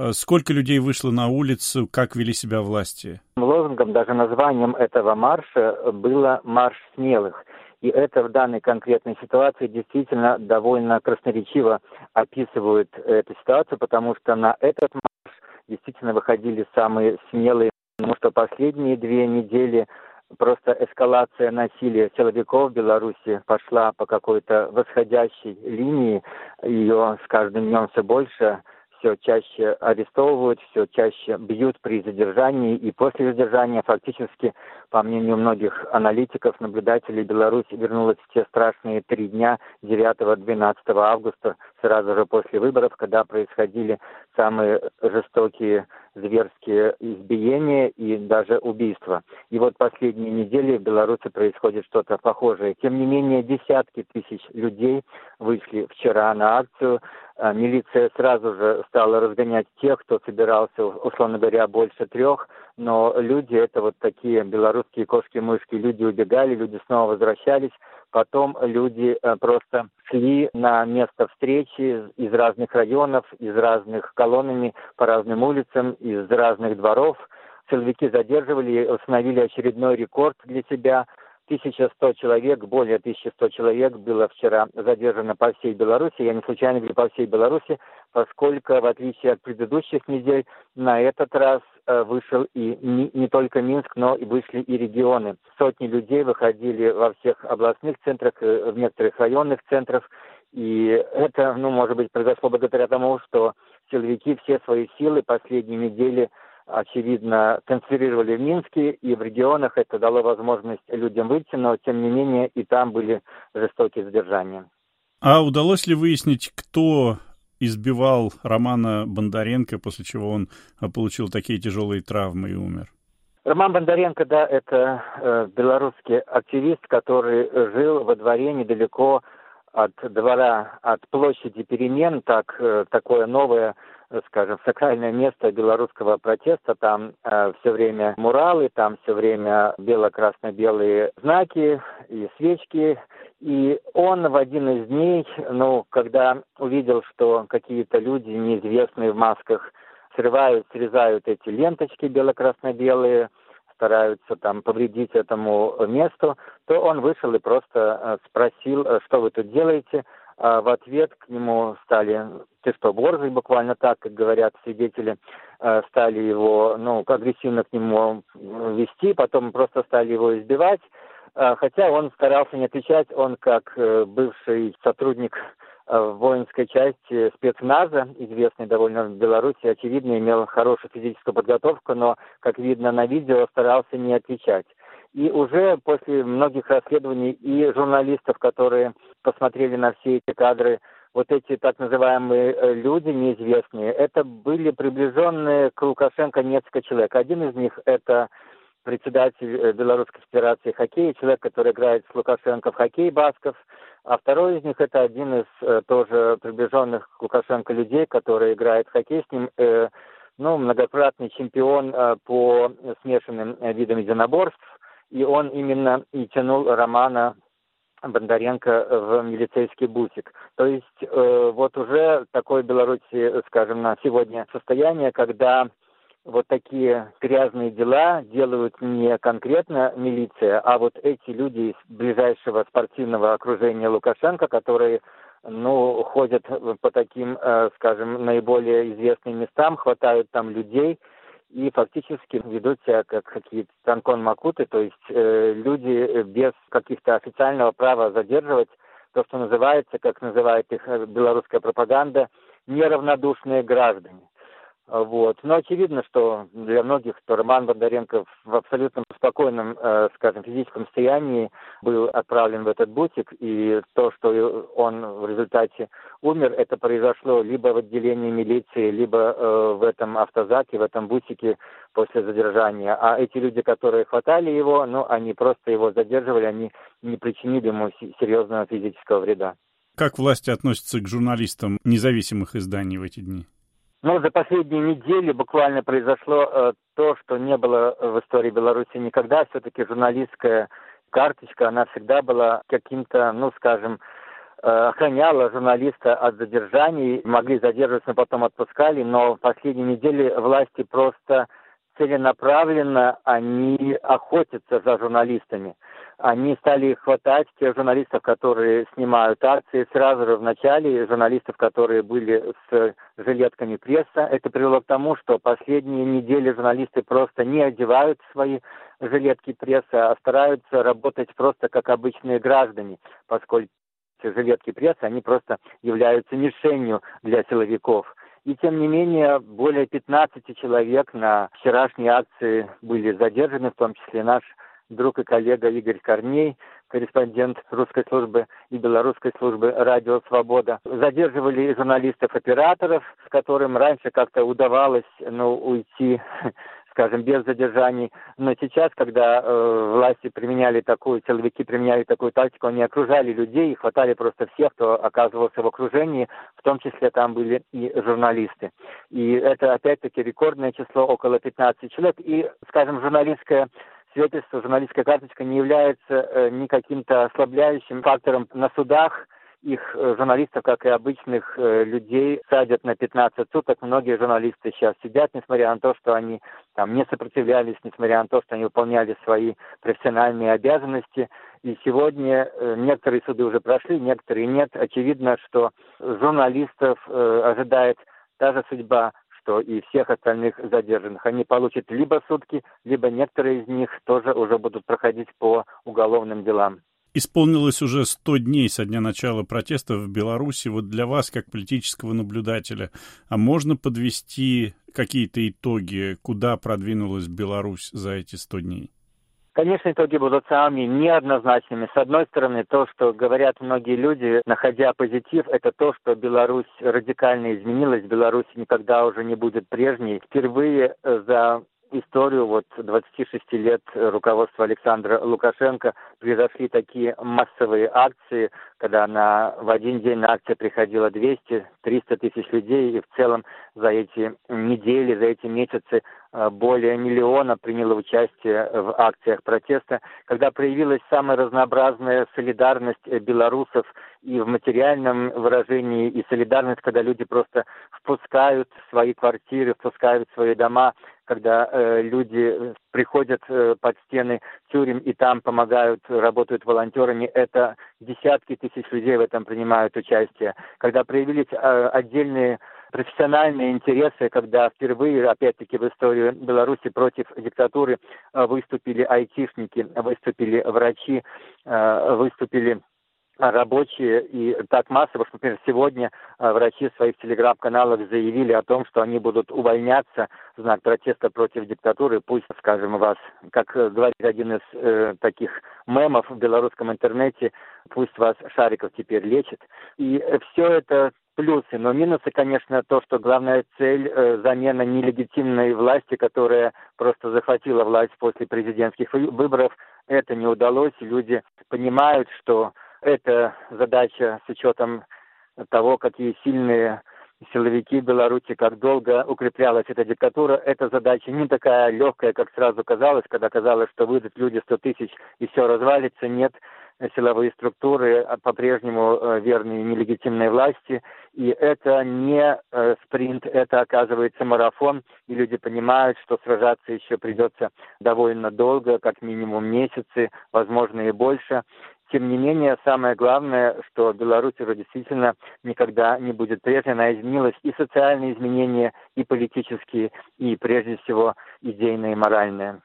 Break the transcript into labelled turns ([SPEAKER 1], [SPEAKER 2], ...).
[SPEAKER 1] Э, сколько людей вышло на улицу, как вели себя власти?
[SPEAKER 2] Лозунгом, даже названием этого марша было «Марш смелых». И это в данной конкретной ситуации действительно довольно красноречиво описывает эту ситуацию, потому что на этот марш действительно выходили самые смелые, потому что последние две недели просто эскалация насилия силовиков в Беларуси пошла по какой-то восходящей линии, ее с каждым днем все больше все чаще арестовывают, все чаще бьют при задержании, и после задержания фактически, по мнению многих аналитиков, наблюдателей, Беларусь вернулась в те страшные три дня 9-12 августа, сразу же после выборов, когда происходили самые жестокие зверские избиения и даже убийства. И вот последние недели в Беларуси происходит что-то похожее. Тем не менее, десятки тысяч людей вышли вчера на акцию. А, милиция сразу же стала разгонять тех, кто собирался, условно говоря, больше трех, но люди, это вот такие белорусские кошки-мышки, люди убегали, люди снова возвращались, потом люди э, просто шли на место встречи из разных районов, из разных колоннами по разным улицам, из разных дворов. Силовики задерживали, установили очередной рекорд для себя. 1100 человек, более 1100 человек было вчера задержано по всей Беларуси. Я не случайно говорю по всей Беларуси, поскольку, в отличие от предыдущих недель, на этот раз э, вышел и не, не только Минск, но и вышли и регионы. Сотни людей выходили во всех областных центрах, э, в некоторых районных центрах. И это, ну, может быть, произошло благодаря тому, что силовики все свои силы последние недели очевидно, концентрировали в Минске, и в регионах это дало возможность людям выйти, но, тем не менее, и там были жестокие задержания.
[SPEAKER 1] А удалось ли выяснить, кто избивал Романа Бондаренко, после чего он э, получил такие тяжелые травмы и умер?
[SPEAKER 2] Роман Бондаренко, да, это э, белорусский активист, который жил во дворе недалеко от двора, от площади перемен, так, э, такое новое скажем, сакральное место белорусского протеста. Там э, все время муралы, там все время бело-красно-белые знаки и свечки. И он в один из дней, ну, когда увидел, что какие-то люди неизвестные в масках срывают, срезают эти ленточки бело-красно-белые, стараются там повредить этому месту, то он вышел и просто э, спросил, э, что вы тут делаете. А в ответ к нему стали ты что, борзый, буквально так, как говорят свидетели, э, стали его, ну, агрессивно к нему вести, потом просто стали его избивать, э, хотя он старался не отвечать, он как э, бывший сотрудник воинской части спецназа, известный довольно в Беларуси, очевидно, имел хорошую физическую подготовку, но, как видно на видео, старался не отвечать. И уже после многих расследований и журналистов, которые посмотрели на все эти кадры, вот эти так называемые э, люди неизвестные, это были приближенные к Лукашенко несколько человек. Один из них это председатель э, Белорусской Федерации хоккея, человек, который играет с Лукашенко в хоккей Басков, а второй из них это один из э, тоже приближенных к Лукашенко людей, который играет в хоккей с ним, ну, многократный чемпион по смешанным видам единоборств, и он именно и тянул Романа Бондаренко в милицейский бусик. То есть э, вот уже такое Беларуси, скажем, на сегодня состояние, когда вот такие грязные дела делают не конкретно милиция, а вот эти люди из ближайшего спортивного окружения Лукашенко, которые ну, ходят по таким, э, скажем, наиболее известным местам, хватают там людей, и фактически ведут себя как какие-то танкон макуты, то есть э, люди без каких-то официального права задерживать, то, что называется, как называет их э, белорусская пропаганда, неравнодушные граждане. Вот. Но очевидно, что для многих что Роман Бондаренко в абсолютно спокойном, э, скажем, физическом состоянии был отправлен в этот бутик, и то, что он в результате умер, это произошло либо в отделении милиции, либо э, в этом автозаке, в этом бутике после задержания. А эти люди, которые хватали его, ну, они просто его задерживали, они не причинили ему серьезного физического вреда.
[SPEAKER 1] Как власти относятся к журналистам независимых изданий в эти дни?
[SPEAKER 2] Ну, за последние недели буквально произошло э, то, что не было в истории Беларуси никогда. Все-таки журналистская карточка, она всегда была каким-то, ну, скажем, охраняла журналиста от задержаний, могли задерживаться, но потом отпускали, но в последние недели власти просто целенаправленно они охотятся за журналистами. Они стали хватать тех журналистов, которые снимают акции, сразу же в начале журналистов, которые были с жилетками пресса. Это привело к тому, что последние недели журналисты просто не одевают свои жилетки пресса, а стараются работать просто как обычные граждане, поскольку жилетки пресса, они просто являются мишенью для силовиков. И тем не менее, более 15 человек на вчерашней акции были задержаны, в том числе наш друг и коллега Игорь Корней, корреспондент русской службы и белорусской службы «Радио Свобода». Задерживали журналистов-операторов, с которым раньше как-то удавалось ну, уйти скажем, без задержаний. Но сейчас, когда э, власти применяли такую, силовики применяли такую тактику, они окружали людей и хватали просто всех, кто оказывался в окружении, в том числе там были и журналисты. И это опять-таки рекордное число, около 15 человек. И, скажем, журналистская свидетельство, журналистская карточка не является э, ни каким-то ослабляющим фактором на судах, их э, журналистов, как и обычных э, людей, садят на 15 суток. Многие журналисты сейчас сидят, несмотря на то, что они там не сопротивлялись, несмотря на то, что они выполняли свои профессиональные обязанности. И сегодня э, некоторые суды уже прошли, некоторые нет. Очевидно, что журналистов ожидает та же судьба, что и всех остальных задержанных. Они получат либо сутки, либо некоторые из них тоже уже будут проходить по уголовным делам.
[SPEAKER 1] Исполнилось уже 100 дней со дня начала протестов в Беларуси. Вот для вас, как политического наблюдателя, а можно подвести какие-то итоги, куда продвинулась Беларусь за эти 100 дней?
[SPEAKER 2] Конечно, итоги будут самыми неоднозначными. С одной стороны, то, что говорят многие люди, находя позитив, это то, что Беларусь радикально изменилась. Беларусь никогда уже не будет прежней. Впервые за историю. Вот 26 лет руководства Александра Лукашенко произошли такие массовые акции, когда на, в один день на акции приходило 200-300 тысяч людей, и в целом за эти недели, за эти месяцы э, более миллиона приняло участие в акциях протеста, когда проявилась самая разнообразная солидарность белорусов и в материальном выражении, и солидарность, когда люди просто впускают свои квартиры, впускают свои дома, когда э, люди приходят э, под стены тюрем и там помогают, работают волонтерами. Это десятки тысяч людей в этом принимают участие. Когда проявились э, отдельные профессиональные интересы, когда впервые, опять-таки, в истории Беларуси против диктатуры э, выступили айтишники, выступили врачи, э, выступили рабочие и так массово, что, например, сегодня э, врачи в своих телеграм-каналах заявили о том, что они будут увольняться в знак протеста против диктатуры. Пусть, скажем, вас, как говорит один из э, таких мемов в белорусском интернете, пусть вас Шариков теперь лечит. И все это плюсы, но минусы, конечно, то, что главная цель э, замена нелегитимной власти, которая просто захватила власть после президентских выборов, это не удалось. Люди понимают, что эта задача с учетом того, какие сильные силовики Беларуси, как долго укреплялась эта диктатура, эта задача не такая легкая, как сразу казалось, когда казалось, что выйдут люди 100 тысяч и все развалится. Нет, силовые структуры а по-прежнему э, верны нелегитимной власти. И это не э, спринт, это оказывается марафон. И люди понимают, что сражаться еще придется довольно долго, как минимум месяцы, возможно и больше. Тем не менее, самое главное, что Беларусь уже действительно никогда не будет прежней. Она изменилась и социальные изменения, и политические, и прежде всего идейные, и моральные.